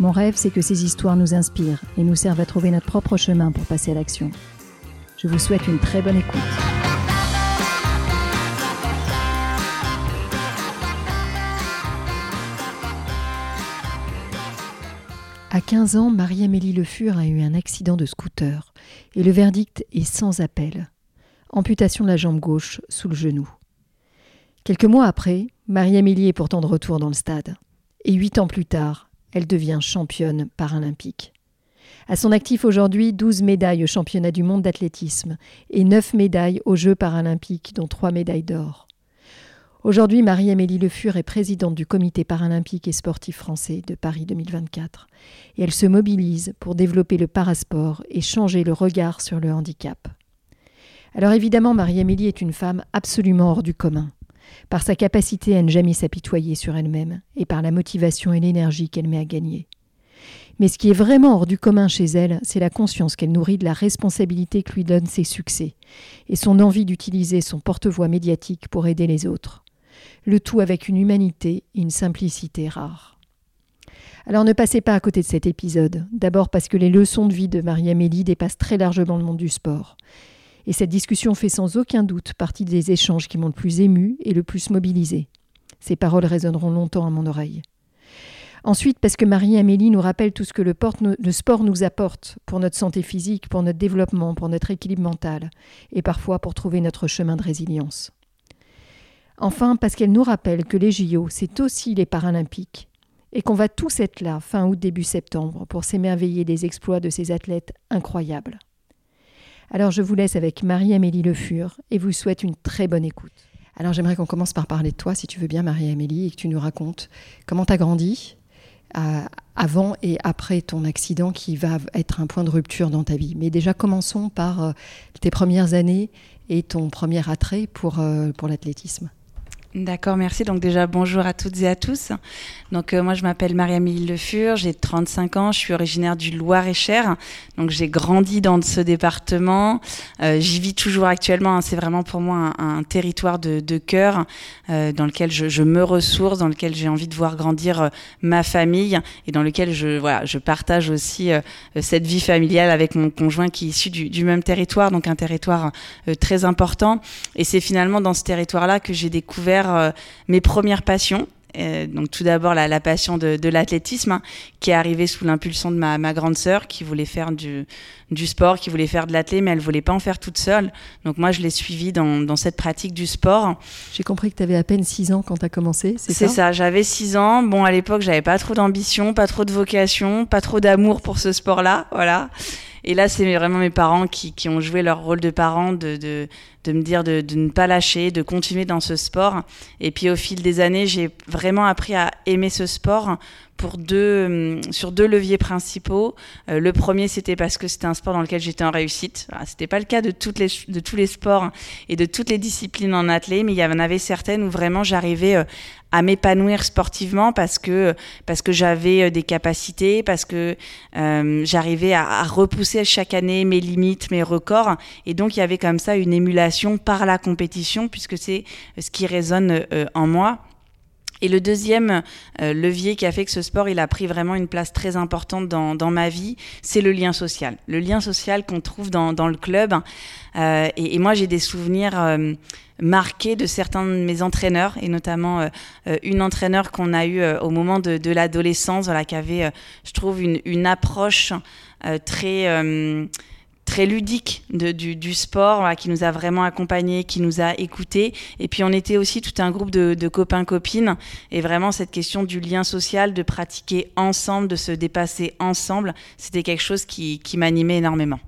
Mon rêve, c'est que ces histoires nous inspirent et nous servent à trouver notre propre chemin pour passer à l'action. Je vous souhaite une très bonne écoute. À 15 ans, Marie-Amélie Le Fur a eu un accident de scooter et le verdict est sans appel. Amputation de la jambe gauche sous le genou. Quelques mois après, Marie-Amélie est pourtant de retour dans le stade. Et huit ans plus tard, elle devient championne paralympique. À son actif aujourd'hui, 12 médailles au championnat du monde d'athlétisme et 9 médailles aux Jeux paralympiques, dont 3 médailles d'or. Aujourd'hui, Marie-Amélie Le Fur est présidente du comité paralympique et sportif français de Paris 2024 et elle se mobilise pour développer le parasport et changer le regard sur le handicap. Alors évidemment, Marie-Amélie est une femme absolument hors du commun par sa capacité à ne jamais s'apitoyer sur elle-même et par la motivation et l'énergie qu'elle met à gagner. Mais ce qui est vraiment hors du commun chez elle, c'est la conscience qu'elle nourrit de la responsabilité que lui donnent ses succès et son envie d'utiliser son porte-voix médiatique pour aider les autres. Le tout avec une humanité et une simplicité rares. Alors ne passez pas à côté de cet épisode, d'abord parce que les leçons de vie de Marie-Amélie dépassent très largement le monde du sport, et cette discussion fait sans aucun doute partie des échanges qui m'ont le plus ému et le plus mobilisé. Ces paroles résonneront longtemps à mon oreille. Ensuite, parce que Marie-Amélie nous rappelle tout ce que le, le, sport nous apporte pour notre santé physique, pour notre développement, pour notre équilibre mental, et parfois pour trouver notre chemin de résilience. Enfin, parce qu'elle nous rappelle que les JO, c'est aussi les Paralympiques, et qu'on va tous être là fin août, début septembre, pour s'émerveiller des exploits de ces athlètes incroyables. Alors je vous laisse avec Marie-Amélie Le Fur et vous souhaite une très bonne écoute. Alors j'aimerais qu'on commence par parler de toi, si tu veux bien, Marie-Amélie, et que tu nous racontes comment tu as grandi euh, avant et après ton accident qui va être un point de rupture dans ta vie. Mais déjà commençons par euh, tes premières années et ton premier attrait pour, euh, pour l'athlétisme. D'accord, merci. Donc déjà, bonjour à toutes et à tous. Donc euh, moi, je m'appelle Marie-Amélie Le Fur, j'ai 35 ans, je suis originaire du Loir-et-Cher. Donc j'ai grandi dans ce département. Euh, J'y vis toujours actuellement. Hein. C'est vraiment pour moi un, territoire de, de cœur euh, dans lequel je, je, me ressource, dans lequel j'ai envie de voir grandir euh, ma famille et dans lequel je, voilà, je partage aussi euh, cette vie familiale avec mon conjoint qui est issu du, du même territoire, donc un territoire très important. Et c'est finalement dans ce territoire-là que j'ai découvert euh, mes premières passions. Euh, donc tout d'abord la, la, passion de, de l'athlétisme hein, qui est arrivée sous l'impulsion de ma, ma, grande sœur qui voulait faire du, du sport, qui voulait faire de l'athlé mais elle voulait pas en faire toute seule. Donc moi je l'ai suivie dans, dans, cette pratique du sport. J'ai compris que tu avais à peine 6 ans quand tu as commencé, c'est ça? C'est ça, j'avais 6 ans. Bon à l'époque j'avais pas trop d'ambition, pas trop de vocation, pas trop d'amour pour ce sport-là, voilà. Et là, c'est vraiment mes parents qui, ont joué leur rôle de parents, de, me dire de, ne pas lâcher, de continuer dans ce sport. Et puis au fil des années, j'ai vraiment appris à aimer ce sport deux, hum, sur deux leviers principaux. Euh, le premier, c'était parce que c'était un sport dans lequel j'étais en réussite. Voilà, c'était pas le cas de, les, de tous les sports et de toutes les disciplines en athlée, mais il y en avait certaines où vraiment j'arrivais euh, à m'épanouir sportivement parce que parce que j'avais euh, des capacités, parce que euh, j'arrivais à, repousser chaque année mes limites, mes records, et donc il y avait comme ça une émulation par la compétition puisque c'est ce qui résonne euh, en moi. Et le deuxième euh, levier qui a fait que ce sport il a pris vraiment une place très importante dans, dans ma vie, c'est le lien social. Le lien social qu'on trouve dans, dans le club. Euh, et, moi j'ai des souvenirs euh, marqués de certains de mes entraîneurs et notamment euh, une entraîneur qu'on a eu au moment de, de l'adolescence, voilà, qui avait, je trouve, une, une approche très très ludique de, du, du, sport, voilà, qui nous a vraiment accompagnés, qui nous a écoutés. Et puis on était aussi tout un groupe de, de copains-copines. Et vraiment cette question du lien social, de pratiquer ensemble, de se dépasser ensemble, c'était quelque chose qui, qui m'animait énormément.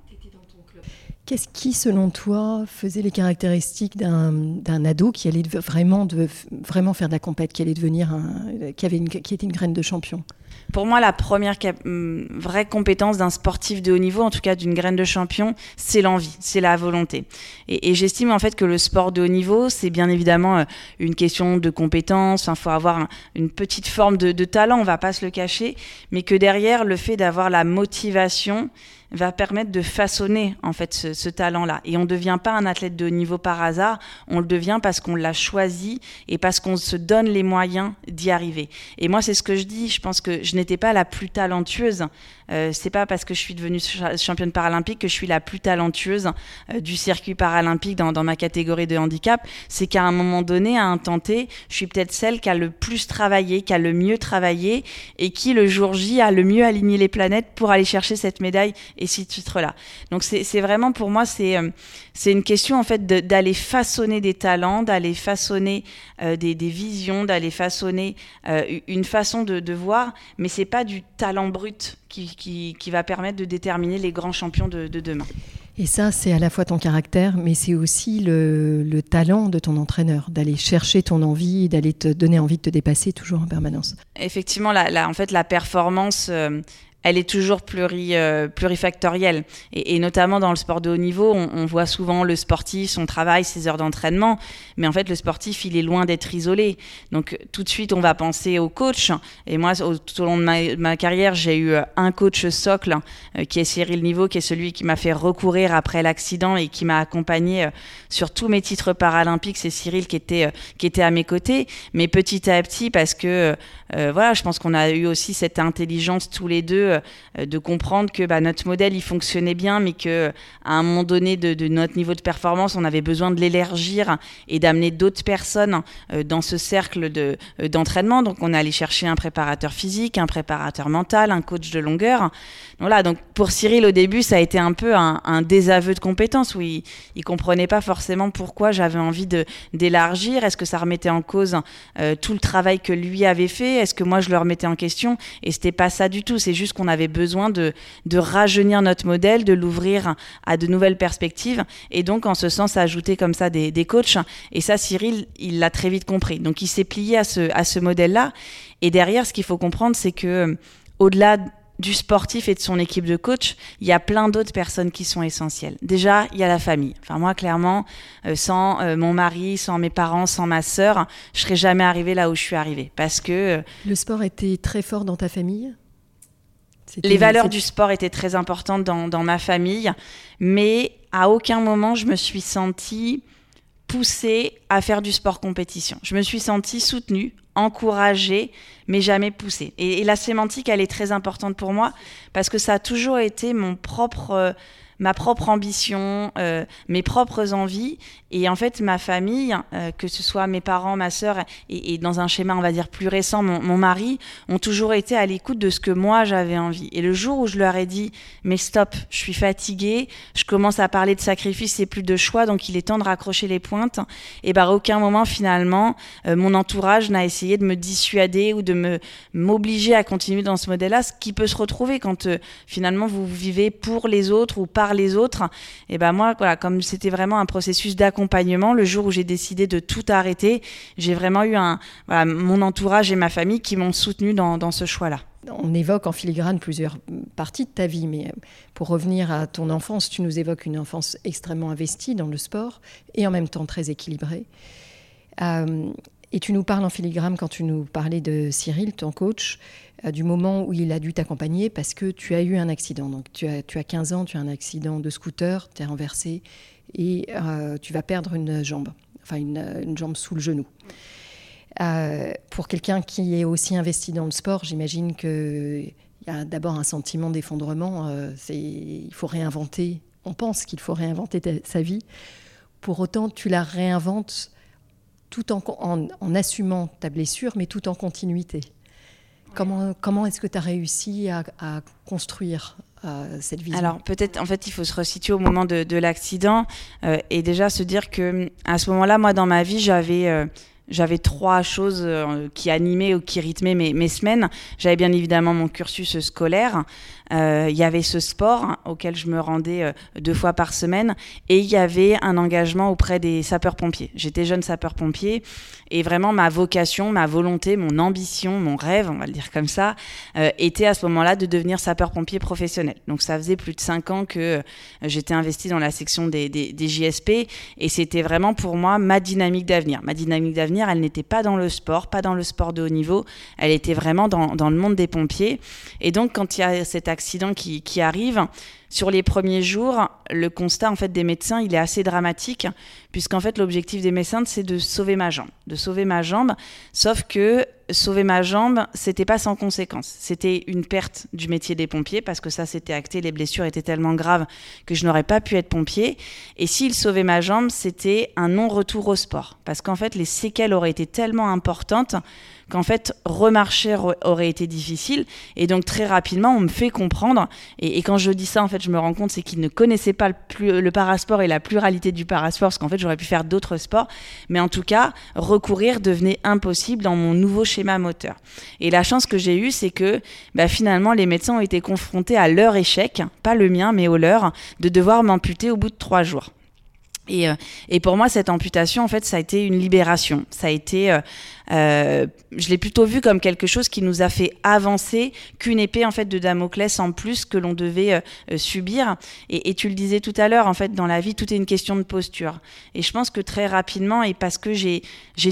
Qu'est-ce qui, selon toi, faisait les caractéristiques d'un ado qui allait vraiment, de, vraiment faire de la compète, qui allait devenir un, qui, avait une, qui était une graine de champion? Pour moi, la première hum, vraie compétence d'un sportif de haut niveau, en tout cas d'une graine de champion, c'est l'envie, c'est la volonté. Et, j'estime en fait que le sport de haut niveau, c'est bien évidemment euh, une question de compétence. Il faut avoir une petite forme de, de talent, on va pas se le cacher, mais que derrière, le fait d'avoir la motivation va permettre de façonner en fait ce, talent-là. Et on ne devient pas un athlète de haut niveau par hasard, on le devient parce qu'on l'a choisi et parce qu'on se donne les moyens d'y arriver. Et moi, c'est ce que je dis, je pense que je n'étais pas la plus talentueuse. Euh, c'est pas parce que je suis devenue championne paralympique que je suis la plus talentueuse euh, du circuit paralympique dans, dans, ma catégorie de handicap. C'est qu'à un moment donné, à un temps T, je suis peut-être celle qui a le plus travaillé, qui a le mieux travaillé et qui, le jour J, a le mieux aligné les planètes pour aller chercher cette médaille et ces titres-là. Donc c'est vraiment pour moi, c'est euh, c'est une question en fait d'aller façonner des talents, d'aller façonner euh, des, des, visions, d'aller façonner euh, une façon de, de voir, mais c'est pas du talent brut qui, qui, qui, va permettre de déterminer les grands champions de, de demain. Et ça, c'est à la fois ton caractère, mais c'est aussi le, le, talent de ton entraîneur, d'aller chercher ton envie, d'aller te donner envie de te dépasser toujours en permanence. Effectivement, la, la en fait, la performance, elle est toujours euh, plurifactorielle. Et, notamment dans le sport de haut niveau, on, voit souvent le sportif, son travail, ses heures d'entraînement. Mais en fait, le sportif, il est loin d'être isolé. Donc tout de suite, on va penser au coach. Et moi, tout au long de ma, carrière, j'ai eu euh, un coach socle, euh, qui est Cyril Niveau, qui est celui qui m'a fait recourir après l'accident et qui m'a accompagné sur tous mes titres paralympiques. C'est Cyril qui était, qui était à mes côtés. Mais petit à petit, parce que voilà, je pense qu'on a eu aussi cette intelligence tous les deux euh, de comprendre que bah, notre modèle il fonctionnait bien, mais que à un moment donné de, notre niveau de performance, on avait besoin de l'élargir et d'amener d'autres personnes euh, dans ce cercle de euh, d'entraînement. Donc on est allé chercher un préparateur physique, un préparateur mental, un coach de longueur. Voilà, donc pour Cyril au début, ça a été un peu un, désaveu de compétences où il, il comprenait pas forcément pourquoi j'avais envie de d'élargir. Est-ce que ça remettait en cause tout le travail que lui avait fait? Est-ce que moi je le remettais en question? Et c'était pas ça du tout. C'est juste qu'on avait besoin de, de rajeunir notre modèle, de l'ouvrir à de nouvelles perspectives, et donc en ce sens ajouter comme ça des, des coachs. Et ça, Cyril, il l'a très vite compris. Donc il s'est plié à ce, à ce modèle-là. Et derrière, ce qu'il faut comprendre, c'est que au-delà du sportif et de son équipe de coach, il y a plein d'autres personnes qui sont essentielles. Déjà, il y a la famille. Enfin, moi, clairement, euh, sans euh, mon mari, sans mes parents, sans ma sœur, je serais jamais arrivée là où je suis arrivée. Parce que... Euh, Le sport était très fort dans ta famille? Les valeurs du sport étaient très importantes dans, ma famille, mais à aucun moment je me suis sentie poussée à faire du sport compétition. Je me suis sentie soutenue, encouragée, mais jamais poussée. Et, et, la sémantique, elle est très importante pour moi parce que ça a toujours été mon propre ma propre ambition, euh, mes propres envies. Et en fait, ma famille, euh, que ce soit mes parents, ma sœur, et, dans un schéma, on va dire, plus récent, mon, mari, ont toujours été à l'écoute de ce que moi, j'avais envie. Et le jour où je leur ai dit, mais stop, je suis fatiguée, je commence à parler de sacrifice et plus de choix, donc il est temps de raccrocher les pointes, et ben à aucun moment, finalement, euh, mon entourage n'a essayé de me dissuader ou de me m'obliger à continuer dans ce modèle-là, ce qui peut se retrouver quand finalement vous vivez pour les autres ou pas les autres. Et ben moi, voilà, comme c'était vraiment un processus d'accompagnement, le jour où j'ai décidé de tout arrêter, j'ai vraiment eu un, voilà, mon entourage et ma famille qui m'ont soutenu dans, dans ce choix-là. On évoque en filigrane plusieurs parties de ta vie, mais pour revenir à ton enfance, tu nous évoques une enfance extrêmement investie dans le sport et en même temps très équilibrée. Euh, et tu nous parles en filigrane quand tu nous parlais de Cyril, ton coach, euh, du moment où il a dû t'accompagner parce que tu as eu un accident. Donc tu as, tu as 15 ans, tu as un accident de scooter, tu es renversé et euh, tu vas perdre une jambe, enfin une, jambe sous le genou. Euh, pour quelqu'un qui est aussi investi dans le sport, j'imagine qu'il y a d'abord un sentiment d'effondrement. il faut réinventer, on pense qu'il faut réinventer sa vie. Pour autant, tu la réinventes tout en, en assumant ta blessure, mais tout en continuité. Comment, est-ce que tu as réussi à, construire euh, cette vision? Alors peut-être, en fait, il faut se resituer au moment de, l'accident euh, et déjà se dire que à ce moment-là, moi, dans ma vie, j'avais euh, j'avais trois choses qui animaient ou qui rythmaient mes, mes semaines. J'avais bien évidemment mon cursus scolaire. Il y avait ce sport auquel je me rendais deux fois par semaine et il y avait un engagement auprès des sapeurs-pompiers. J'étais jeune sapeur-pompier et vraiment ma vocation, ma volonté, mon ambition, mon rêve, on va le dire comme ça, était à ce moment-là de devenir sapeur-pompier professionnel. Donc ça faisait plus de cinq ans que j'étais investi dans la section des, des, des JSP et c'était vraiment pour moi ma dynamique d'avenir. Ma dynamique d'avenir, elle n'était pas dans le sport, pas dans le sport de haut niveau, elle était vraiment dans, dans le monde des pompiers. Et donc quand il y a cet accident qui, qui arrive, sur les premiers jours, le constat en fait des médecins, il est assez dramatique puisqu'en fait l'objectif des médecins c'est de sauver ma jambe, de sauver ma jambe. Sauf que sauver ma jambe, c'était pas sans conséquence. C'était une perte du métier des pompiers parce que ça c'était acté, les blessures étaient tellement graves que je n'aurais pas pu être pompier. Et s'il sauvait ma jambe, c'était un non-retour au sport parce qu'en fait les séquelles auraient été tellement importantes qu'en fait remarcher aurait été difficile et donc très rapidement on me fait comprendre et, quand je dis ça en fait je me rends compte c'est qu'ils ne connaissaient pas le, le parasport et la pluralité du parasport parce qu'en fait j'aurais pu faire d'autres sports mais en tout cas recourir devenait impossible dans mon nouveau schéma moteur et la chance que j'ai eue c'est que bah, finalement les médecins ont été confrontés à leur échec pas le mien mais au leur de devoir m'amputer au bout de trois jours et, euh, et, pour moi, cette amputation, en fait, ça a été une libération. Ça a été euh, je l'ai plutôt vu comme quelque chose qui nous a fait avancer qu'une épée en fait de Damoclès en plus que l'on devait euh, euh, subir. Et, tu le disais tout à l'heure, en fait, dans la vie, tout est une question de posture. Et je pense que très rapidement, et parce que j'ai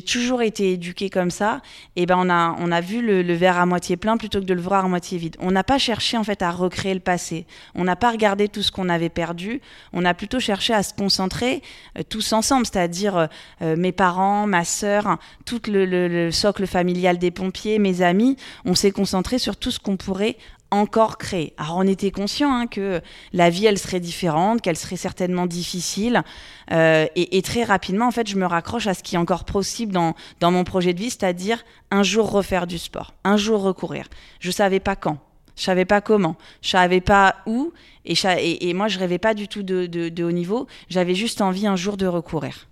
toujours été éduquée comme ça, et eh ben on a on a vu le, verre à moitié plein plutôt que de le voir à moitié vide. On n'a pas cherché en fait à recréer le passé. On n'a pas regardé tout ce qu'on avait perdu. On a plutôt cherché à se concentrer tous ensemble, c'est-à-dire mes parents, ma sœur, tout le le, socle familial des pompiers, mes amis, on s'est concentré sur tout ce qu'on pourrait encore créer. Alors on était conscient hein, que la vie elle serait différente, qu'elle serait certainement difficile, euh, et, très rapidement en fait je me raccroche à ce qui est encore possible dans, mon projet de vie, c'est-à-dire un jour refaire du sport, un jour recourir. Je savais pas quand, je savais pas comment, je savais pas où, et, moi je rêvais pas du tout de haut niveau, j'avais juste envie un jour de recourir.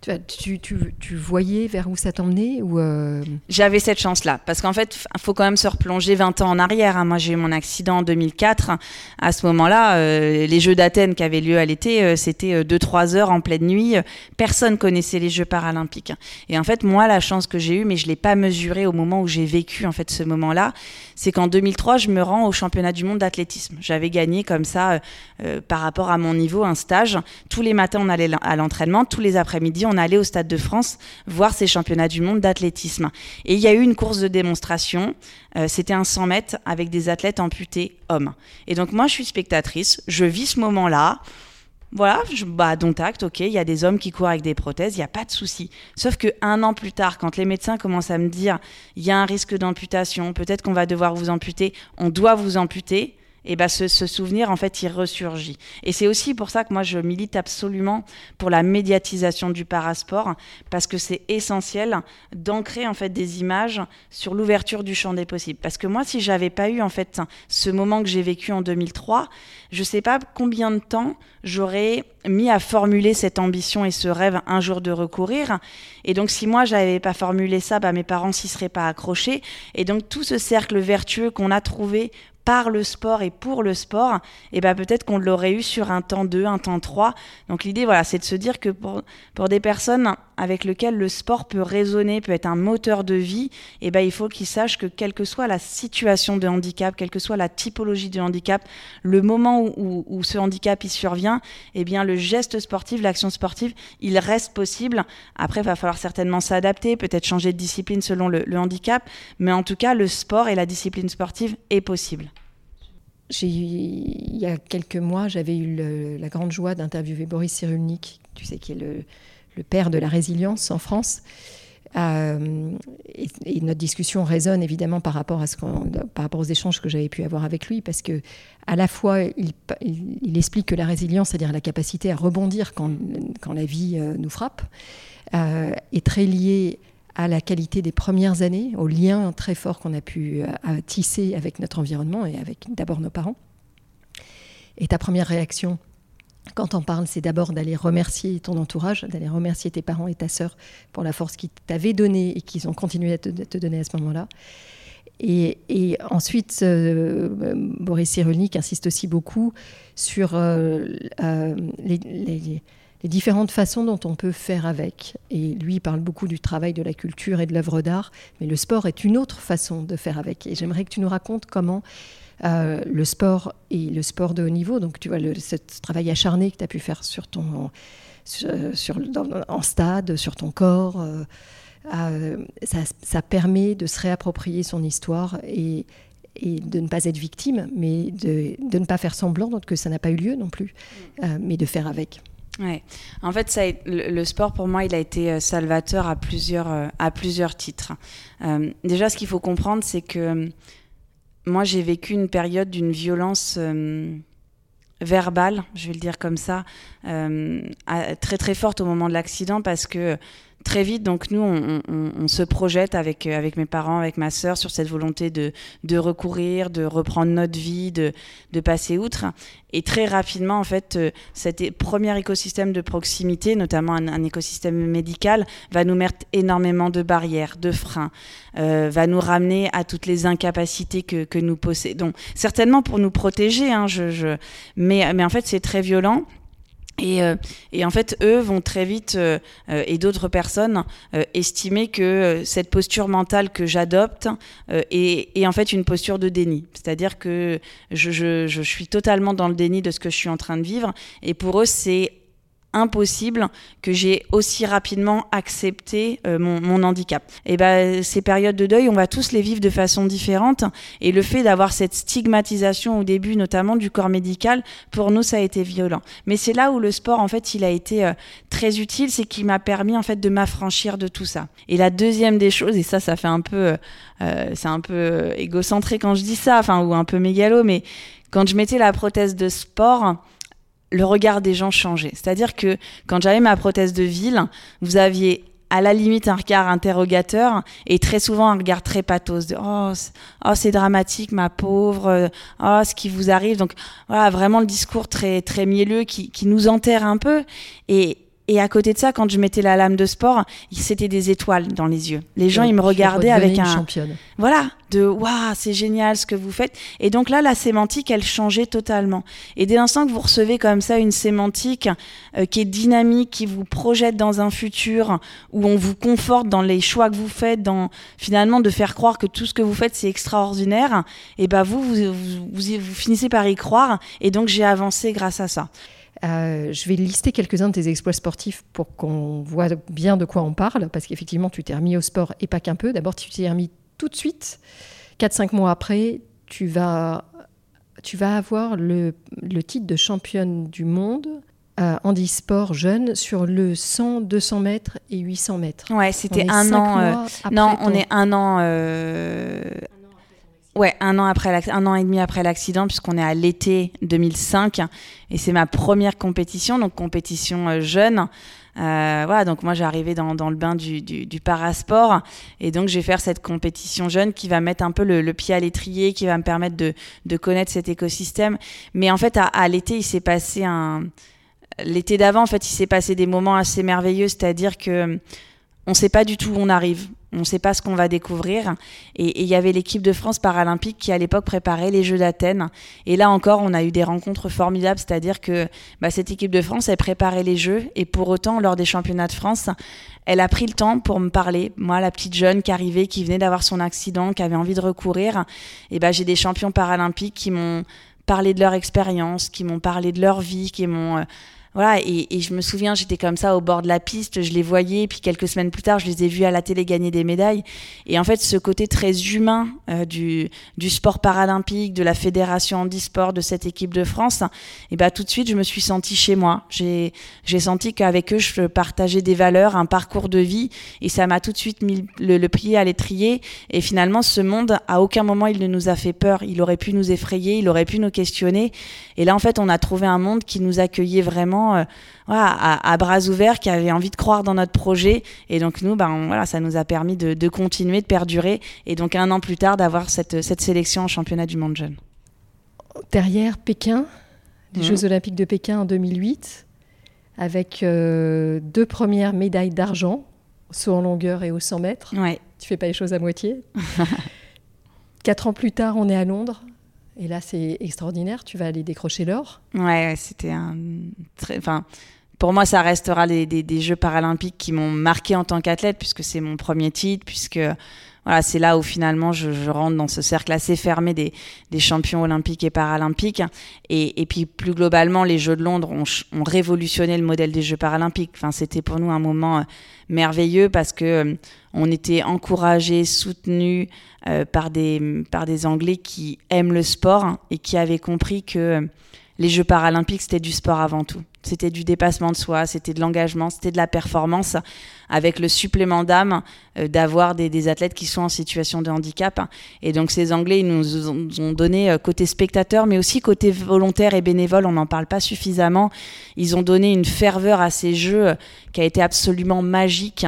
Tu, voyais vers où ça t'emmenait ou euh, J'avais cette chance-là, parce qu'en fait, il faut quand même se replonger 20 ans en arrière. Hein. Moi, j'ai eu mon accident en 2004. À ce moment-là, euh, les Jeux d'Athènes qui avaient lieu à l'été, euh, c'était 2-3 heures en pleine nuit. Personne connaissait les Jeux paralympiques. Et en fait, moi, la chance que j'ai eue, mais je l'ai pas mesurée au moment où j'ai vécu en fait ce moment-là, c'est qu'en 2003, je me rends au championnat du monde d'athlétisme. J'avais gagné comme ça, par rapport à mon niveau, un stage. Tous les matins, on allait à l'entraînement. Tous les après-midi, on allait au Stade de France voir ces championnats du monde d'athlétisme. Et il y a eu une course de démonstration. Euh, c'était un 100 mètres avec des athlètes amputés hommes. Et donc moi, je suis spectatrice. Je vis ce moment-là. Voilà, je, bah, dont acte, ok, il y a des hommes qui courent avec des prothèses, il n'y a pas de souci. Sauf que un an plus tard, quand les médecins commencent à me dire, il y a un risque d'amputation, peut-être qu'on va devoir vous amputer, on doit vous amputer, et ben ce, souvenir en fait il ressurgit. Et c'est aussi pour ça que moi je milite absolument pour la médiatisation du parasport parce que c'est essentiel d'ancrer en fait des images sur l'ouverture du champ des possibles. Parce que moi si j'avais pas eu en fait ce moment que j'ai vécu en 2003, je sais pas combien de temps j'aurais mis à formuler cette ambition et ce rêve un jour de recourir. Et donc si moi j'avais pas formulé ça, bah, mes parents s'y seraient pas accrochés. Et donc tout ce cercle vertueux qu'on a trouvé par le sport et pour le sport, et eh ben peut-être qu'on l'aurait eu sur un temps 2, un temps 3. Donc l'idée, voilà, c'est de se dire que pour, pour des personnes avec lesquelles le sport peut résonner, peut être un moteur de vie, et eh ben il faut qu'ils sachent que quelle que soit la situation de handicap, quelle que soit la typologie de handicap, le moment où, où, ce handicap il survient, et eh bien le geste sportif, l'action sportive, il reste possible. Après, il va falloir certainement s'adapter, peut-être changer de discipline selon le handicap, mais en tout cas, le sport et la discipline sportive est possible il y a quelques mois, j'avais eu la grande joie d'interviewer Boris Cyrulnik, tu sais, qui est le, père de la résilience en France. Euh, et, notre discussion résonne évidemment par rapport, à ce par rapport aux échanges que j'avais pu avoir avec lui, parce que à la fois il, explique que la résilience, c'est-à-dire la capacité à rebondir quand, la vie euh, nous frappe, euh, est très liée à la qualité des premières années, au lien très fort qu'on a pu euh, tisser avec notre environnement et avec d'abord nos parents. Et ta première réaction quand on parle, c'est d'abord d'aller remercier ton entourage, d'aller remercier tes parents et ta sœur pour la force qu'ils t'avaient donnée et qu'ils ont continué à te, donner à ce moment-là. Et, ensuite, Boris Cyrulnik insiste aussi beaucoup sur les différentes façons dont on peut faire avec. Et lui il parle beaucoup du travail de la culture et de l'œuvre d'art, mais le sport est une autre façon de faire avec. Et j'aimerais que tu nous racontes comment euh, le sport et le sport de haut niveau, donc tu vois, ce travail acharné que tu as pu faire sur ton, sur, en stade, sur ton corps, euh, euh, ça, permet de se réapproprier son histoire et, de ne pas être victime, mais de, de, ne pas faire semblant donc que ça n'a pas eu lieu non plus, mais de faire avec. Ouais. En fait, le, sport pour moi, il a été euh, salvateur à plusieurs, euh, à plusieurs titres. Euh, déjà, ce qu'il faut comprendre, c'est que moi, j'ai vécu une période d'une violence verbale, je vais le dire comme ça, très très forte au moment de l'accident parce que très vite, donc nous, on, se projette avec, euh, avec mes parents, avec ma sœur, sur cette volonté de, de recourir, de reprendre notre vie, de, de passer outre. Et très rapidement, en fait, euh, cet premier écosystème de proximité, notamment un, écosystème médical, va nous mettre énormément de barrières, de freins, euh, va nous ramener à toutes les incapacités que, que nous possédons. Certainement pour nous protéger, hein, je. Mais, mais en fait, c'est très violent. Et, euh, et, en fait, eux vont très vite, euh, euh, et d'autres personnes, estimer que cette posture mentale que j'adopte est, est, en fait une posture de déni. C'est-à-dire que je, je, je, suis totalement dans le déni de ce que je suis en train de vivre. Et pour eux, c'est impossible que j'ai aussi rapidement accepté euh, mon, handicap. Et ben ces périodes de deuil, on va tous les vivre de façon différente. Et le fait d'avoir cette stigmatisation au début, notamment du corps médical, pour nous, ça a été violent. Mais c'est là où le sport, en fait, il a été euh, très utile, c'est qu'il m'a permis en fait de m'affranchir de tout ça. Et la deuxième des choses, et ça, ça fait un peu, euh, c'est un peu égocentré quand je dis ça, enfin ou un peu mégalo, mais quand je mettais la prothèse de sport le regard des gens changeait. C'est-à-dire que quand j'avais ma prothèse de ville, vous aviez à la limite un regard interrogateur et très souvent un regard très pathos de oh, oh c'est dramatique ma pauvre oh ce qui vous arrive donc voilà vraiment le discours très très mielleux qui, qui nous enterre un peu et et à côté de ça, quand je mettais la lame de sport, c'était des étoiles dans les yeux. Les gens, ils me regardaient avec un. Championne. Voilà, de waouh, c'est génial ce que vous faites. Et donc là, la sémantique, elle changeait totalement. Et dès l'instant que vous recevez comme ça une sémantique euh, qui est dynamique, qui vous projette dans un futur, où on vous conforte dans les choix que vous faites, dans finalement de faire croire que tout ce que vous faites, c'est extraordinaire, et ben vous, vous, vous, vous finissez par y croire. Et donc j'ai avancé grâce à ça. Euh, je vais lister quelques-uns de tes exploits sportifs pour qu'on voit bien de quoi on parle, parce qu'effectivement, tu t'es remis au sport et pas qu'un peu. D'abord, tu t'es remis tout de suite. 4-5 mois après, tu vas, tu vas avoir le, le titre de championne du monde euh, handisport jeune sur le 100, 200 mètres et 800 mètres. Ouais, c'était un an. Euh, non, on est un an. Euh, Ouais, un an un an et demi après l'accident, puisqu'on est à l'été 2005, et c'est ma première compétition, donc compétition euh, jeune. Euh, voilà, donc moi j'ai arrivé dans, dans, le bain du, parasport, et donc je vais faire cette compétition jeune qui va mettre un peu le, pied à l'étrier, qui va me permettre de, connaître cet écosystème. Mais en fait, à, à l'été, il s'est passé un l'été d'avant, en fait, il s'est passé des moments assez merveilleux, c'est-à-dire que on ne sait pas du tout où on arrive. On ne sait pas ce qu'on va découvrir. Et il y avait l'équipe de France paralympique qui, à l'époque, préparait les Jeux d'Athènes. Et là encore, on a eu des rencontres formidables. C'est-à-dire que bah, cette équipe de France, elle préparait les Jeux. Et pour autant, lors des championnats de France, elle a pris le temps pour me parler. Moi, la petite jeune qui arrivait, qui venait d'avoir son accident, qui avait envie de recourir. Et bah, j'ai des champions paralympiques qui m'ont parlé de leur expérience, qui m'ont parlé de leur vie, qui m'ont... Euh, voilà, et, je me souviens, j'étais comme ça au bord de la piste, je les voyais, puis quelques semaines plus tard, je les ai vus à la télé gagner des médailles. Et en fait, ce côté très humain euh, du, sport paralympique, de la fédération handisport, de cette équipe de France, et bah tout de suite, je me suis sentie chez moi. J'ai senti qu'avec eux, je partageais des valeurs, un parcours de vie, et ça m'a tout de suite mis le, le pied à l'étrier. Et finalement, ce monde, à aucun moment, il ne nous a fait peur. Il aurait pu nous effrayer, il aurait pu nous questionner. Et là, en fait, on a trouvé un monde qui nous accueillait vraiment euh, à, bras ouverts, qui avaient envie de croire dans notre projet. Et donc nous, ben, voilà, ça nous a permis de, continuer, de perdurer. Et donc un an plus tard, d'avoir cette, cette sélection en championnat du monde jeune. Derrière Pékin, les mmh. Jeux olympiques de Pékin en 2008, avec euh, deux premières médailles d'argent, saut en longueur et au 100 mètres. Ouais. Tu fais pas les choses à moitié. Quatre ans plus tard, on est à Londres. Et là, c'est extraordinaire. Tu vas aller décrocher l'or. Ouais, c'était un très. Enfin, pour moi, ça restera des, des Jeux paralympiques qui m'ont marqué en tant qu'athlète, puisque c'est mon premier titre, puisque voilà, c'est là où finalement je, je, rentre dans ce cercle assez fermé des, des champions olympiques et paralympiques. Et, et, puis plus globalement, les Jeux de Londres ont, ont, révolutionné le modèle des Jeux paralympiques. Enfin, c'était pour nous un moment euh, merveilleux parce que euh, on était encouragés, soutenus euh, par des par des Anglais qui aiment le sport et qui avaient compris que euh, les Jeux paralympiques c'était du sport avant tout. C'était du dépassement de soi, c'était de l'engagement, c'était de la performance, avec le supplément d'âme euh, d'avoir des, athlètes qui sont en situation de handicap. Et donc ces Anglais, ils nous ont donné euh, côté spectateur, mais aussi côté volontaire et bénévole, on n'en parle pas suffisamment. Ils ont donné une ferveur à ces jeux euh, qui a été absolument magique.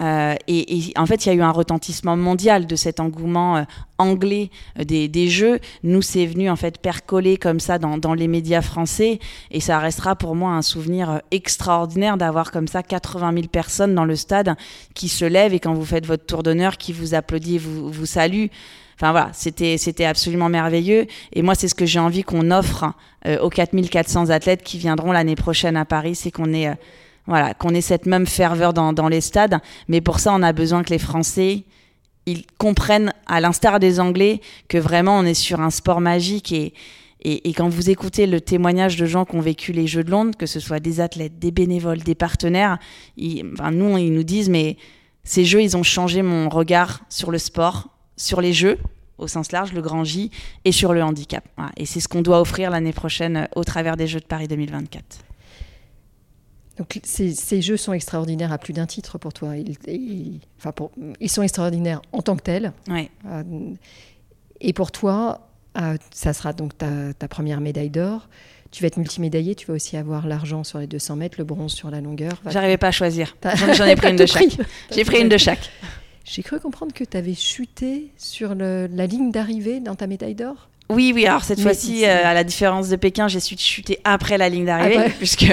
Euh, et, et, en fait, il y a eu un retentissement mondial de cet engouement euh, anglais euh, des, des, jeux. Nous, c'est venu en fait percoler comme ça dans, dans, les médias français, et ça restera pour moi un souvenir extraordinaire d'avoir comme ça 80 000 personnes dans le stade qui se lèvent et quand vous faites votre tour d'honneur, qui vous applaudit, vous, vous salue. Enfin voilà, c'était c'était absolument merveilleux. Et moi, c'est ce que j'ai envie qu'on offre euh, aux 4400 athlètes qui viendront l'année prochaine à Paris, c'est qu'on ait voilà, qu'on ait cette même ferveur dans, dans, les stades. Mais pour ça, on a besoin que les Français ils comprennent, à l'instar des Anglais, que vraiment on est sur un sport magique. Et, quand vous écoutez le témoignage de gens qui ont vécu les Jeux de Londres, que ce soit des athlètes, des bénévoles, des partenaires, enfin, nous, ils nous disent, mais ces Jeux, ils ont changé mon regard sur le sport, sur les Jeux au sens large, le grand J, et sur le handicap. Et c'est ce qu'on doit offrir l'année prochaine au travers des Jeux de Paris 2024. Donc ces, ces, jeux sont extraordinaires à plus d'un titre pour toi. Ils, ils, enfin pour, ils, sont extraordinaires en tant que tels. Ouais. Euh, et pour toi, euh, ça sera donc ta, ta première médaille d'or. Tu vas être multimédaillé, tu vas aussi avoir l'argent sur les 200 mètres, le bronze sur la longueur. J'arrivais pas à choisir. J'en ai pris une de chaque. J'ai pris une de chaque. J'ai cru comprendre que tu avais chuté sur le, la ligne d'arrivée dans ta médaille d'or. Oui, oui. Alors cette fois-ci, euh, à la différence de Pékin, j'ai su chuter après la ligne d'arrivée, puisque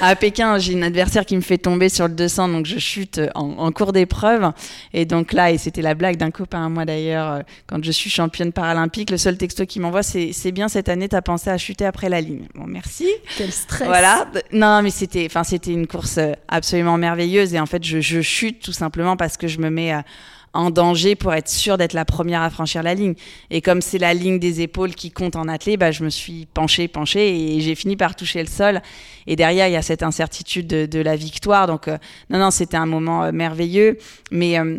à Pékin, j'ai une adversaire qui me fait tomber sur le 200, donc je chute en, en cours d'épreuve. Et donc là, et c'était la blague d'un copain à moi d'ailleurs, euh, quand je suis championne paralympique, le seul texto qu'il m'envoie, c'est c'est bien cette année, t'as pensé à chuter après la ligne. Bon, merci. Quel stress. Voilà. Non, mais c'était, enfin, c'était une course euh, absolument merveilleuse, et en fait, je, je chute tout simplement parce que je me mets à en danger pour être sûr d'être la première à franchir la ligne. Et comme c'est la ligne des épaules qui compte en athlée, bah, je me suis penchée, penchée et j'ai fini par toucher le sol. Et derrière, il y a cette incertitude de, de la victoire. Donc, euh, non, non, c'était un moment euh, merveilleux. Mais euh,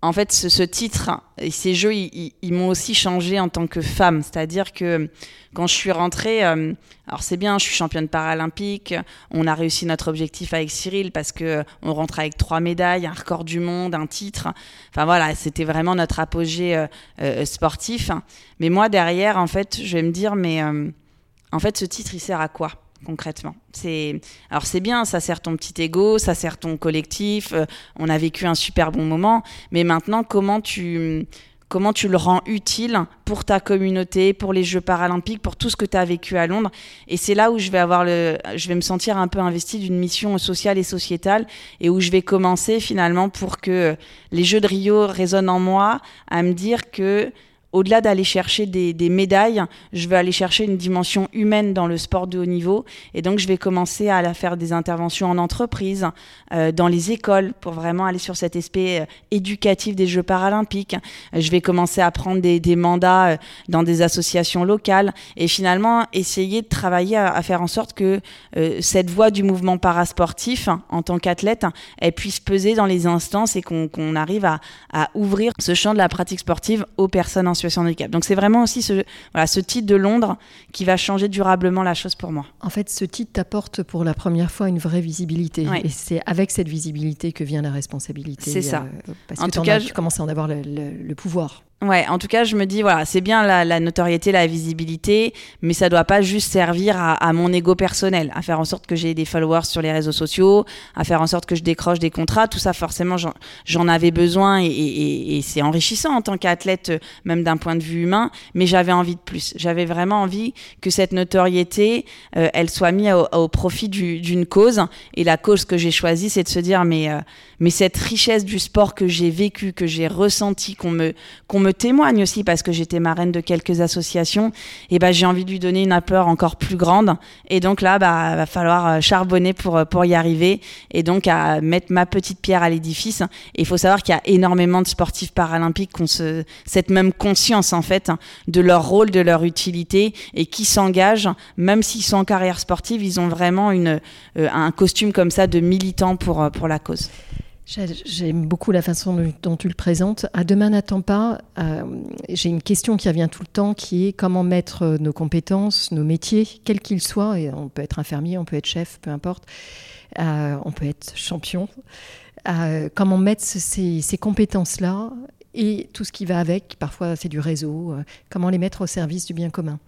en fait, ce, ce, titre et ces jeux, ils, ils m'ont aussi changé en tant que femme. C'est-à-dire que quand je suis rentrée, euh, alors c'est bien, je suis championne paralympique, on a réussi notre objectif avec Cyril parce que on rentre avec trois médailles, un record du monde, un titre. Enfin voilà, c'était vraiment notre apogée euh, euh, sportif. Mais moi derrière, en fait, je vais me dire, mais euh, en fait, ce titre, il sert à quoi? Concrètement. C'est alors c'est bien, ça sert ton petit ego, ça sert ton collectif. Euh, on a vécu un super bon moment, mais maintenant comment tu comment tu le rends utile pour ta communauté, pour les Jeux paralympiques, pour tout ce que tu as vécu à Londres? Et c'est là où je vais avoir le, je vais me sentir un peu investi d'une mission sociale et sociétale et où je vais commencer finalement pour que les Jeux de Rio résonnent en moi à me dire que au-delà d'aller chercher des, médailles, je veux aller chercher une dimension humaine dans le sport de haut niveau. Et donc, je vais commencer à faire des interventions en entreprise, euh, dans les écoles, pour vraiment aller sur cet aspect euh, éducatif des Jeux paralympiques. Je vais commencer à prendre des, mandats euh, dans des associations locales et finalement essayer de travailler à, faire en sorte que cette voie du mouvement parasportif, en tant qu'athlète, elle puisse peser dans les instances et qu'on qu arrive à, à ouvrir ce champ de la pratique sportive aux personnes en situation de handicap. Donc c'est vraiment aussi ce, voilà, ce titre de Londres qui va changer durablement la chose pour moi. En fait, ce titre t'apporte pour la première fois une vraie visibilité. Ouais. Et c'est avec cette visibilité que vient la responsabilité. C'est ça. Euh, parce en que tout cas, as, je... tu commences à en avoir le, le, le pouvoir. Ouais, en tout cas, je me dis, voilà, c'est bien la, la, notoriété, la visibilité, mais ça doit pas juste servir à, à mon ego personnel, à faire en sorte que j'ai des followers sur les réseaux sociaux, à faire en sorte que je décroche des contrats. Tout ça, forcément, j'en avais besoin et, et, et c'est enrichissant en tant qu'athlète, même d'un point de vue humain, mais j'avais envie de plus. J'avais vraiment envie que cette notoriété, euh, elle soit mise au, au profit d'une cause. Et la cause que j'ai choisie, c'est de se dire, mais, euh, mais cette richesse du sport que j'ai vécu, que j'ai ressenti, qu'on me, qu'on me témoigne aussi parce que j'étais marraine de quelques associations. Et ben j'ai envie de lui donner une appeur encore plus grande. Et donc là, bah, va falloir euh, charbonner pour pour y arriver. Et donc à mettre ma petite pierre à l'édifice. Et il faut savoir qu'il y a énormément de sportifs paralympiques qui ont ce, cette même conscience en fait de leur rôle, de leur utilité et qui s'engagent, même s'ils sont en carrière sportive, ils ont vraiment une, euh, un costume comme ça de militant pour, euh, pour la cause. J'aime beaucoup la façon dont tu le présentes. À demain n'attend pas, euh, j'ai une question qui revient tout le temps qui est comment mettre nos compétences, nos métiers, quels qu'ils soient, et on peut être infirmier, on peut être chef, peu importe, on peut être champion, comment mettre ces compétences-là et tout ce qui va avec, parfois c'est du réseau, comment les mettre au service du bien commun.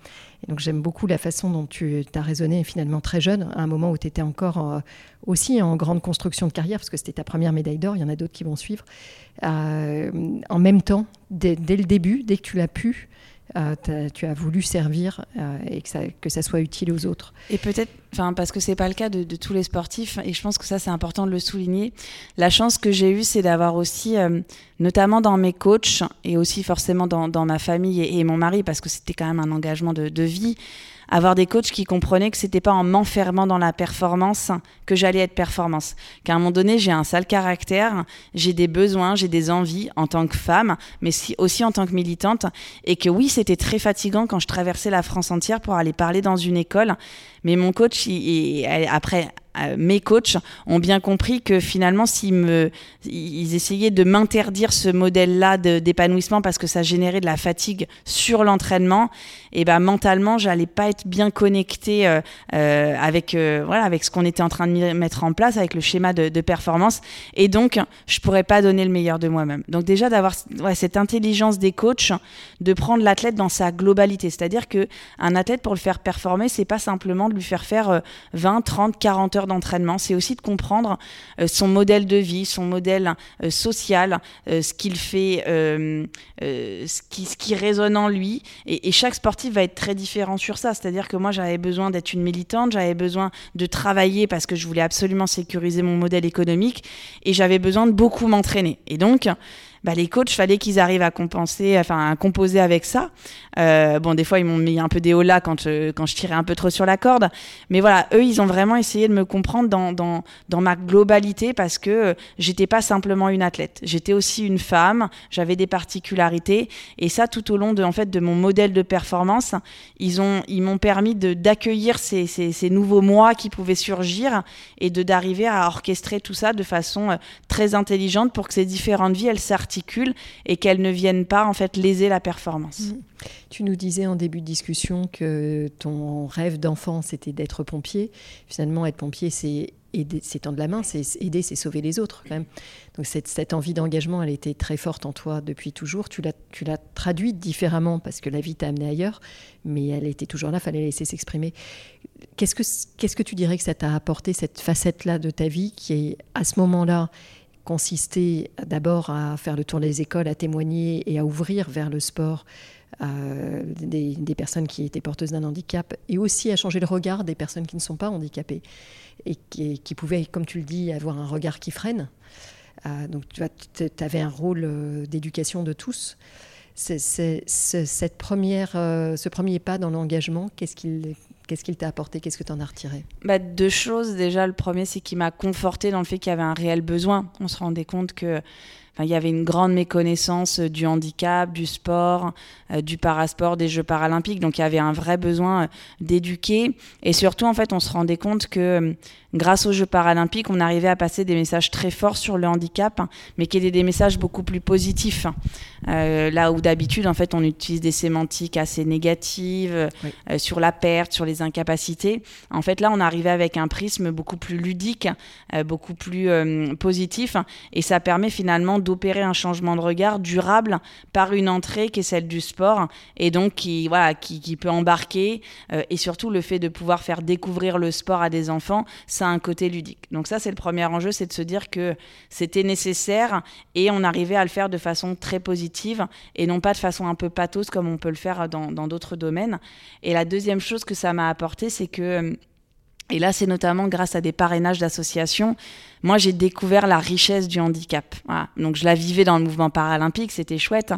Et donc j'aime beaucoup la façon dont tu as raisonné finalement très jeune, à un moment où tu étais encore euh, aussi en grande construction de carrière, parce que c'était ta première médaille d'or, il y en a d'autres qui vont suivre. Euh, en même temps, dès, le début, dès que tu l'as pu, euh, tu as voulu servir euh, et que ça, que ça soit utile aux autres. Et peut-être, parce que c'est pas le cas de, tous les sportifs, et je pense que ça c'est important de le souligner. La chance que j'ai eue, c'est d'avoir aussi, euh, notamment dans mes coachs et aussi forcément dans, ma famille et, mon mari, parce que c'était quand même un engagement de vie avoir des coachs qui comprenaient que c'était pas en m'enfermant dans la performance que j'allais être performance. Qu'à un moment donné, j'ai un sale caractère, j'ai des besoins, j'ai des envies en tant que femme, mais aussi en tant que militante, et que oui, c'était très fatigant quand je traversais la France entière pour aller parler dans une école. Mais mon coach, après, euh, mes coachs ont bien compris que finalement, s'ils ils essayaient de m'interdire ce modèle-là d'épanouissement parce que ça générait de la fatigue sur l'entraînement, et ben mentalement, j'allais pas être bien connectée euh, euh, avec voilà avec ce qu'on était en train de mettre en place, avec le schéma de, performance, et donc je pourrais pas donner le meilleur de moi-même. Donc déjà d'avoir cette intelligence des coachs, de prendre l'athlète dans sa globalité, c'est-à-dire que un athlète pour le faire performer, c'est pas simplement de lui faire faire 20, 30, 40 heures d'entraînement, c'est aussi de comprendre euh, son modèle de vie, son modèle euh, social, euh, ce qu'il fait, ce qui, ce, qui, résonne en lui. Et, chaque sportif va être très différent sur ça. C'est-à-dire que moi, j'avais besoin d'être une militante, j'avais besoin de travailler parce que je voulais absolument sécuriser mon modèle économique et j'avais besoin de beaucoup m'entraîner. Et donc, bah, les coachs, fallait qu'ils arrivent à compenser, enfin à composer avec ça. Euh, bon, des fois, ils m'ont mis un peu des hauts là quand je, quand je tirais un peu trop sur la corde. Mais voilà, eux, ils ont vraiment essayé de me comprendre dans, dans, dans ma globalité parce que euh, j'étais pas simplement une athlète. J'étais aussi une femme, j'avais des particularités. Et ça, tout au long de, en fait, de mon modèle de performance, ils ont, ils m'ont permis d'accueillir ces, ces, ces, nouveaux moi qui pouvaient surgir et de d'arriver à orchestrer tout ça de façon euh, très intelligente pour que ces différentes vies, elles s'articulent et qu'elles ne viennent pas, en fait, léser la performance. Mmh. Tu nous disais en début de discussion que ton rêve d'enfant, c'était d'être pompier. Finalement, être pompier, c'est c'est tendre la main, c'est aider, c'est sauver les autres même. Donc cette, envie d'engagement, elle était très forte en toi depuis toujours. Tu l'as, traduite différemment parce que la vie t'a amené ailleurs, mais elle était toujours là, fallait laisser s'exprimer. Qu'est-ce que, qu'est-ce que tu dirais que ça t'a apporté, cette facette-là de ta vie qui est à ce moment-là consistait d'abord à faire le tour des écoles, à témoigner et à ouvrir vers le sport des, personnes qui étaient porteuses d'un handicap et aussi à changer le regard des personnes qui ne sont pas handicapées et qui, pouvaient, comme tu le dis, avoir un regard qui freine. Euh, donc tu avais un rôle euh, d'éducation de tous. cette première, euh, ce premier pas dans l'engagement, qu'est-ce qu'il Qu'est-ce qu'il t'a apporté? Qu'est-ce que tu en as retiré? Bah, Deux choses. Déjà, le premier, c'est qu'il m'a conforté dans le fait qu'il y avait un réel besoin. On se rendait compte que il y avait une grande méconnaissance euh, du handicap, du sport, euh, du parasport, des Jeux paralympiques. Donc il y avait un vrai besoin euh, d'éduquer. Et surtout, en fait, on se rendait compte que grâce aux Jeux paralympiques, on arrivait à passer des messages très forts sur le handicap, mais qui étaient des messages beaucoup plus positifs. là où d'habitude, en fait, on utilise des sémantiques assez négatives sur la perte, sur les incapacités. En fait, là, on arrivait avec un prisme beaucoup plus ludique, beaucoup plus positif, et ça permet finalement d'opérer un changement de regard durable par une entrée qui est celle du sport et donc qui, voilà, qui, peut embarquer euh, et surtout le fait de pouvoir faire découvrir le sport à des enfants, ça a un côté ludique. Donc ça, c'est le premier enjeu, c'est de se dire que c'était nécessaire et on arrivait à le faire de façon très positive et non pas de façon un peu pathos comme on peut le faire dans d'autres domaines. Et la deuxième chose que ça m'a apporté, c'est que et là, c'est notamment grâce à des parrainages d'associations, moi j'ai découvert la richesse du handicap. Donc je la vivais dans le mouvement paralympique, c'était chouette.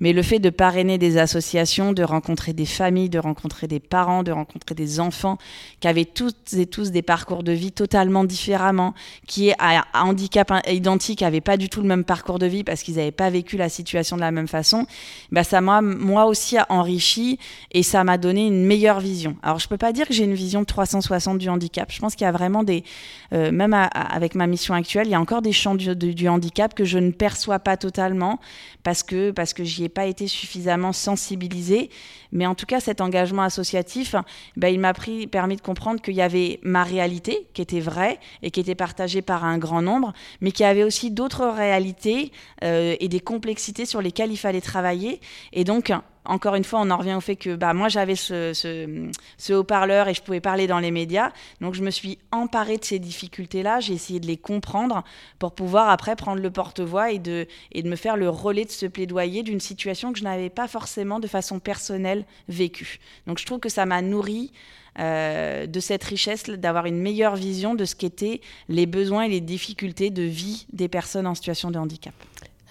Mais le fait de parrainer des associations, de rencontrer des familles, de rencontrer des parents, de rencontrer des enfants qui avaient toutes et tous des parcours de vie totalement différemment, qui à, handicap identique n'avaient pas du tout le même parcours de vie parce qu'ils n'avaient pas vécu la situation de la même façon, bah ça m'a moi aussi enrichi et ça m'a donné une meilleure vision. Alors je peux pas dire que j'ai une vision 360 du handicap. Je pense qu'il y a vraiment des, euh, même avec ma mission actuelle, il y a encore des champs du, du, handicap que je ne perçois pas totalement parce que parce que j'y ai pas été suffisamment sensibilisée. Mais en tout cas, cet engagement associatif, ben, il m'a permis de comprendre qu'il y avait ma réalité qui était vraie et qui était partagée par un grand nombre, mais qu'il y avait aussi d'autres réalités euh, et des complexités sur lesquelles il fallait travailler. Et donc, encore une fois, on en revient au fait que bah, moi, j'avais ce, haut-parleur et je pouvais parler dans les médias. Donc, je me suis emparée de ces difficultés-là. J'ai essayé de les comprendre pour pouvoir après prendre le porte-voix et de, me faire le relais de ce plaidoyer d'une situation que je n'avais pas forcément de façon personnelle vécue. Donc, je trouve que ça m'a nourri euh, de cette richesse, d'avoir une meilleure vision de ce qu'étaient les besoins et les difficultés de vie des personnes en situation de handicap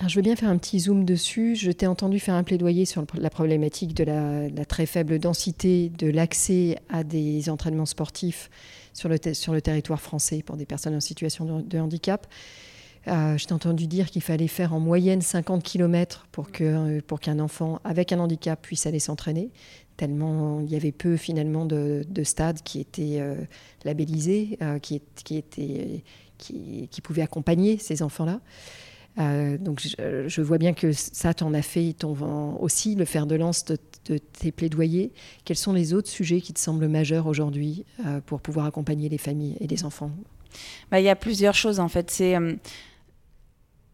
je veux bien faire un petit zoom dessus. Je t'ai entendu faire un plaidoyer sur la problématique de la, très faible densité de l'accès à des entraînements sportifs sur le, territoire français pour des personnes en situation de, handicap. Euh, je t'ai entendu dire qu'il fallait faire en moyenne 50 km pour qu'un pour qu'un enfant avec un handicap puisse aller s'entraîner, tellement il y avait peu finalement de, stades qui étaient euh, labellisés, euh, qui pouvaient accompagner ces enfants-là. Euh, donc je, vois bien que ça t'en a fait ton, aussi le fer de lance de, tes plaidoyers. Quels sont les autres sujets qui te semblent majeurs aujourd'hui euh, pour pouvoir accompagner les familles et les enfants? Bah, Il y a plusieurs choses en fait. C'est euh,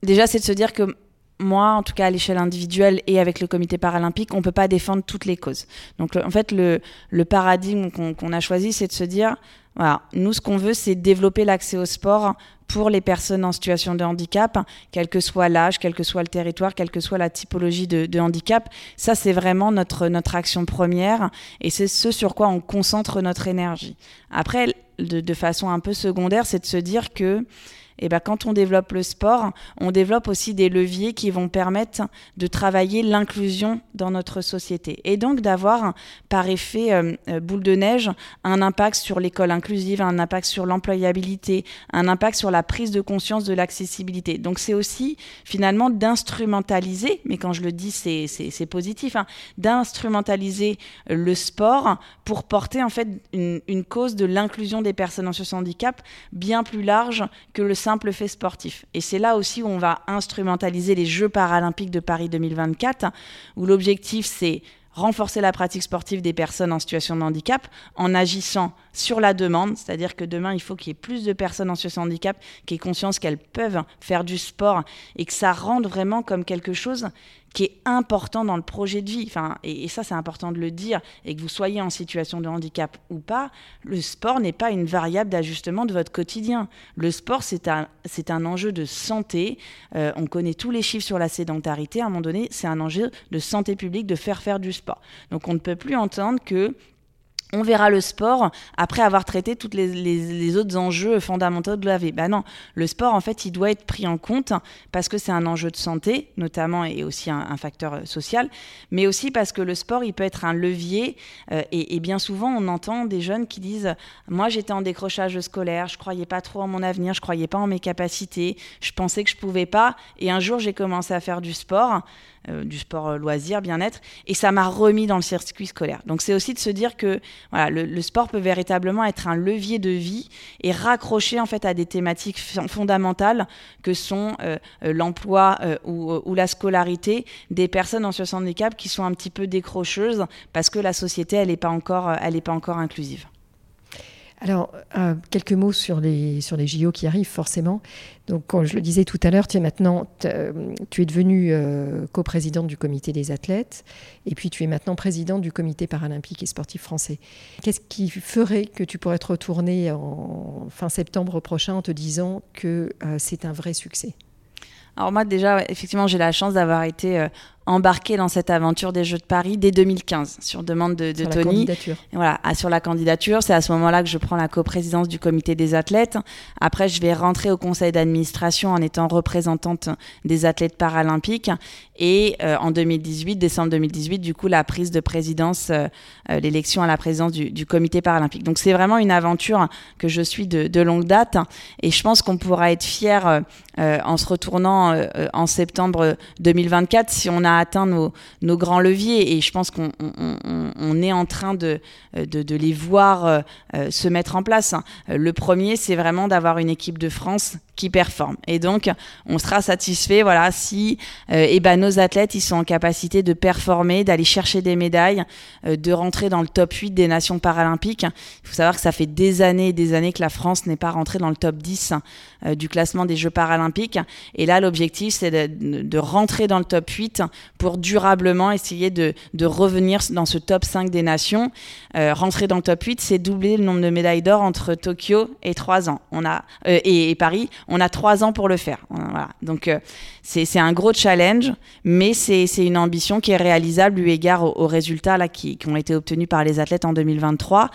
déjà c'est de se dire que moi, en tout cas à l'échelle individuelle et avec le comité paralympique, on ne peut pas défendre toutes les causes. Donc en fait, le, paradigme qu'on a choisi, c'est de se dire, voilà, nous, ce qu'on veut, c'est développer l'accès au sport pour les personnes en situation de handicap, quel que soit l'âge, quel que soit le territoire, quelle que soit la typologie de, handicap. Ça, c'est vraiment notre, notre action première et c'est ce sur quoi on concentre notre énergie. Après, de façon un peu secondaire, c'est de se dire que et ben, quand on développe le sport, on développe aussi des leviers qui vont permettre de travailler l'inclusion dans notre société. Et donc d'avoir, par effet euh, euh, boule de neige, un impact sur l'école inclusive, un impact sur l'employabilité, un impact sur la prise de conscience de l'accessibilité. Donc c'est aussi finalement d'instrumentaliser, mais quand je le dis, c'est positif, hein, d'instrumentaliser le sport pour porter en fait une, cause de l'inclusion des personnes en situation handicap bien plus large que le simple fait sportif. Et c'est là aussi où on va instrumentaliser les Jeux paralympiques de Paris 2024, où l'objectif c'est renforcer la pratique sportive des personnes en situation de handicap en agissant sur la demande, c'est-à-dire que demain, il faut qu'il y ait plus de personnes en situation de handicap qui aient conscience qu'elles peuvent faire du sport et que ça rende vraiment comme quelque chose qui est important dans le projet de vie. Enfin, et, ça, c'est important de le dire, et que vous soyez en situation de handicap ou pas, le sport n'est pas une variable d'ajustement de votre quotidien. Le sport, c'est un, c'est un enjeu de santé. Euh, on connaît tous les chiffres sur la sédentarité. À un moment donné, c'est un enjeu de santé publique de faire faire du sport. Donc, on ne peut plus entendre que on verra le sport après avoir traité tous les, autres enjeux fondamentaux de la vie. Ben non, le sport, en fait, il doit être pris en compte parce que c'est un enjeu de santé, notamment, et aussi un, facteur euh, social, mais aussi parce que le sport, il peut être un levier. Euh, et, bien souvent, on entend des jeunes qui disent Moi, j'étais en décrochage scolaire, je croyais pas trop en mon avenir, je croyais pas en mes capacités, je pensais que je pouvais pas. Et un jour, j'ai commencé à faire du sport. Euh, du sport euh, loisir, bien-être, et ça m'a remis dans le circuit scolaire. Donc c'est aussi de se dire que voilà, le, sport peut véritablement être un levier de vie et raccrocher en fait à des thématiques fondamentales que sont euh, l'emploi ou, la scolarité des personnes en situation de handicap qui sont un petit peu décrocheuses parce que la société elle n'est pas encore elle est pas encore inclusive. Alors, euh, quelques mots sur les, sur les JO qui arrivent, forcément. Donc, comme je le disais tout à l'heure, tu es maintenant, euh, tu es devenue euh, coprésidente du comité des athlètes, et puis tu es maintenant présidente du comité paralympique et sportif français. Qu'est-ce qui ferait que tu pourrais te retourner en fin septembre prochain en te disant que c'est un vrai succès? Alors moi déjà, effectivement, j'ai la chance d'avoir été embarqué dans cette aventure des Jeux de Paris dès 2015 sur demande de, de Sur la Tony. candidature. Voilà, à- sur la candidature, c'est à ce moment-là que je prends la coprésidence du comité des athlètes. Après, je vais rentrer au conseil d'administration en étant représentante des athlètes paralympiques. Et euh, en 2018, décembre 2018, du coup, la prise de présidence, euh, euh, l'élection à la présidence du, du comité paralympique. Donc, c'est vraiment une aventure que je suis de, de longue date. Et je pense qu'on pourra être fier euh, en se retournant en septembre 2024 si on a atteint nos, grands leviers. Et je pense qu'on on- on- on est en train de, les voir euh, euh, se mettre en place. hein. Le premier, c'est vraiment d'avoir une équipe de France qui performe. Et donc, on sera satisfait, voilà, si euh, eh ben, nos athlètes, sont en capacité de performer, d'aller chercher des médailles, de rentrer dans le top 8 des nations paralympiques. Il faut savoir que ça fait des années et des années que la France n'est pas rentrée dans le top 10 euh, du classement des Jeux paralympiques. Et là, l'objectif, c'est de, de rentrer dans le top 8 pour durablement essayer de, revenir dans ce top 5 des nations. Euh, rentrer dans le top 8, c'est doubler le nombre de médailles d'or entre Tokyo et 3 ans. On a, euh, et, Paris, on a 3 ans pour le faire. Donc, euh, c'est un gros challenge, mais c'est une ambition qui est réalisable eu égard aux, résultats qui ont été obtenus par les athlètes en 2023.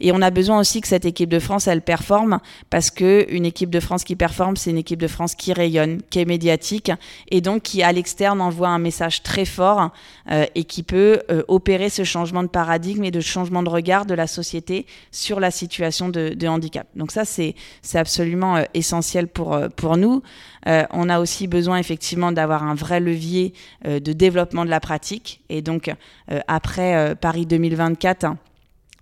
Et on a besoin aussi que cette équipe de France, elle performe, parce que une équipe de France qui performe, c'est une équipe de France qui rayonne, qui est médiatique, et donc qui à l'externe envoie un message très fort euh, et qui peut euh, opérer ce changement de paradigme et de changement de regard de la société sur la situation de, de handicap. Donc ça, c'est absolument euh, essentiel pour euh, pour nous. Euh, on a aussi besoin effectivement d'avoir un vrai levier euh, de développement de la pratique, et donc après Paris 2024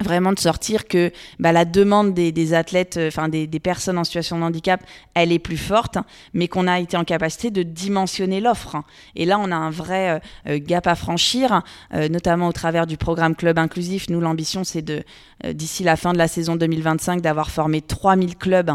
vraiment de sortir que bah, la demande des, des athlètes, euh, enfin des, des personnes en situation de handicap, elle est plus forte, mais qu'on a été en capacité de dimensionner l'offre. Et là, on a un vrai euh, euh, gap à franchir, euh, notamment au travers du programme Club Inclusif. Nous, l'ambition, c'est de, euh, d'ici la fin de la saison 2025, d'avoir formé 3000 clubs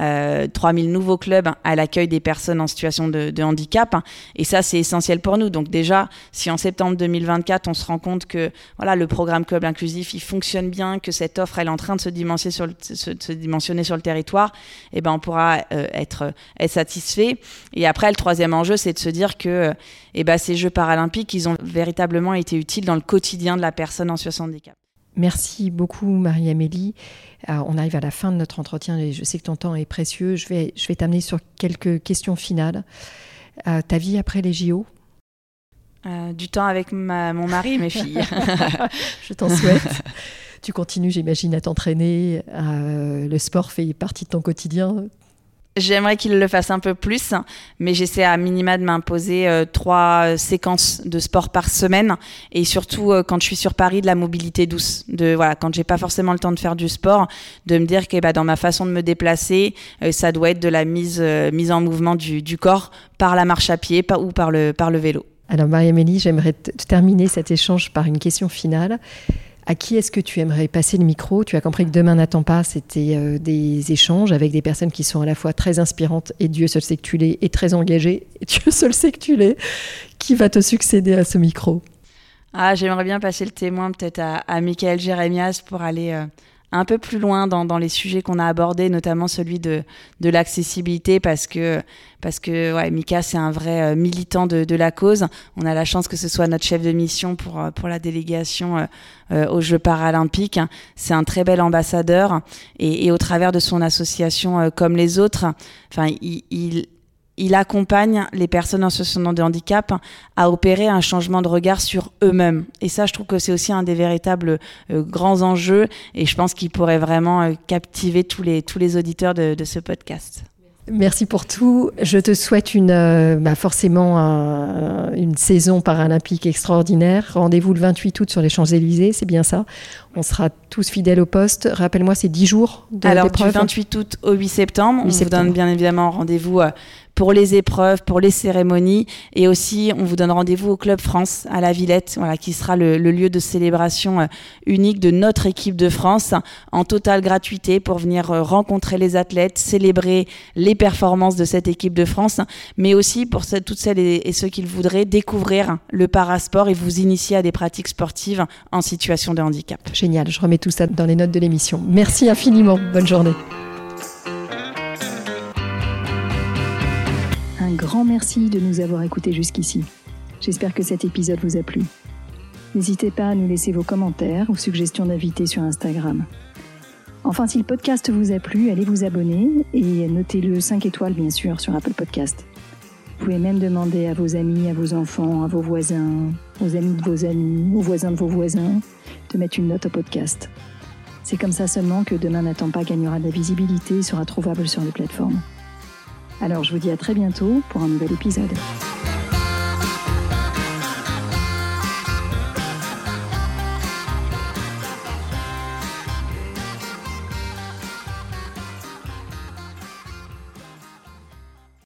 euh, 3000 nouveaux clubs à l'accueil des personnes en situation de, handicap. Et ça, c'est essentiel pour nous. Donc déjà, si en septembre 2024, on se rend compte que voilà, le programme Club Inclusif, il fonctionne bien, que cette offre, elle est en train de se dimensionner sur le, territoire, eh ben, on pourra euh, être, être satisfait. Et après, le troisième enjeu, c'est de se dire que eh ben, ces Jeux paralympiques, ils ont véritablement été utiles dans le quotidien de la personne en situation de handicap. Merci beaucoup, Marie-Amélie. On arrive à la fin de notre entretien et je sais que ton temps est précieux. Je vais, je vais t'amener sur quelques questions finales. Euh, ta vie après les JO Euh, du temps avec ma, mon mari et mes filles. Je t'en souhaite. tu continues, j'imagine, à t'entraîner. Euh, le sport fait partie de ton quotidien. J'aimerais qu'il le fasse un peu plus, mais j'essaie à minima de m'imposer euh, trois séquences de sport par semaine et surtout euh, quand je suis sur Paris de la mobilité douce. De voilà, quand j'ai pas forcément le temps de faire du sport, de me dire que bah, dans ma façon de me déplacer, euh, ça doit être de la mise euh, mise en mouvement du, corps par la marche à pied pas, ou par le par le vélo. Alors, Marie-Amélie, j'aimerais terminer cet échange par une question finale. À qui est-ce que tu aimerais passer le micro? Tu as compris que demain n'attend pas, c'était euh, des échanges avec des personnes qui sont à la fois très inspirantes et Dieu seul sait que tu l'es, et très engagées, et Dieu seul sait que tu l'es. Qui va te succéder à ce micro? Ah, j'aimerais bien passer le témoin peut-être à, Michael Jérémias pour aller euh, un peu plus loin dans, les sujets qu'on a abordés, notamment celui de, de l'accessibilité, parce que, parce que ouais, Mika, c'est un vrai euh, militant de, de la cause. On a la chance que ce soit notre chef de mission pour, euh, pour la délégation euh, aux Jeux paralympiques. C'est un très bel ambassadeur, et, au travers de son association Comme les autres, enfin, il il accompagne les personnes en situation de handicap à opérer un changement de regard sur eux-mêmes. Et ça, je trouve que c'est aussi un des véritables euh, grands enjeux et je pense qu'il pourrait vraiment euh, captiver tous les, tous les auditeurs de, de ce podcast. Merci pour tout. Je te souhaite une, euh, bah forcément un- une saison paralympique extraordinaire. Rendez-vous le 28 août sur les Champs-Élysées, c'est bien ça. On sera tous fidèles au poste. Rappelle-moi, c'est 10 jours de Alors, du d'épreuve 28 août au 8 septembre, 8 on septembre. vous donne bien évidemment rendez-vous pour les épreuves, pour les cérémonies et aussi on vous donne rendez-vous au Club France à la Villette, voilà, qui sera le, lieu de célébration euh, unique de notre équipe de France en totale gratuité pour venir euh, rencontrer les athlètes, célébrer les performances de cette équipe de France, mais aussi pour toutes celles et, et ceux qui le voudraient découvrir le parasport et vous initier à des pratiques sportives en situation de handicap. Génial, je remets tout ça dans les notes de l'émission. Merci infiniment. Bonne journée. Un grand merci de nous avoir écoutés jusqu'ici. J'espère que cet épisode vous a plu. N'hésitez pas à nous laisser vos commentaires ou suggestions d'invités sur Instagram. Enfin, si le podcast vous a plu, allez vous abonner et notez-le 5 étoiles, bien sûr, sur Apple Podcast. Vous pouvez même demander à vos amis, à vos enfants, à vos voisins, aux amis de vos amis, aux voisins de vos voisins, de mettre une note au podcast. C'est comme ça seulement que Demain n'attend pas gagnera de la visibilité et sera trouvable sur les plateformes. Alors je vous dis à très bientôt pour un nouvel épisode.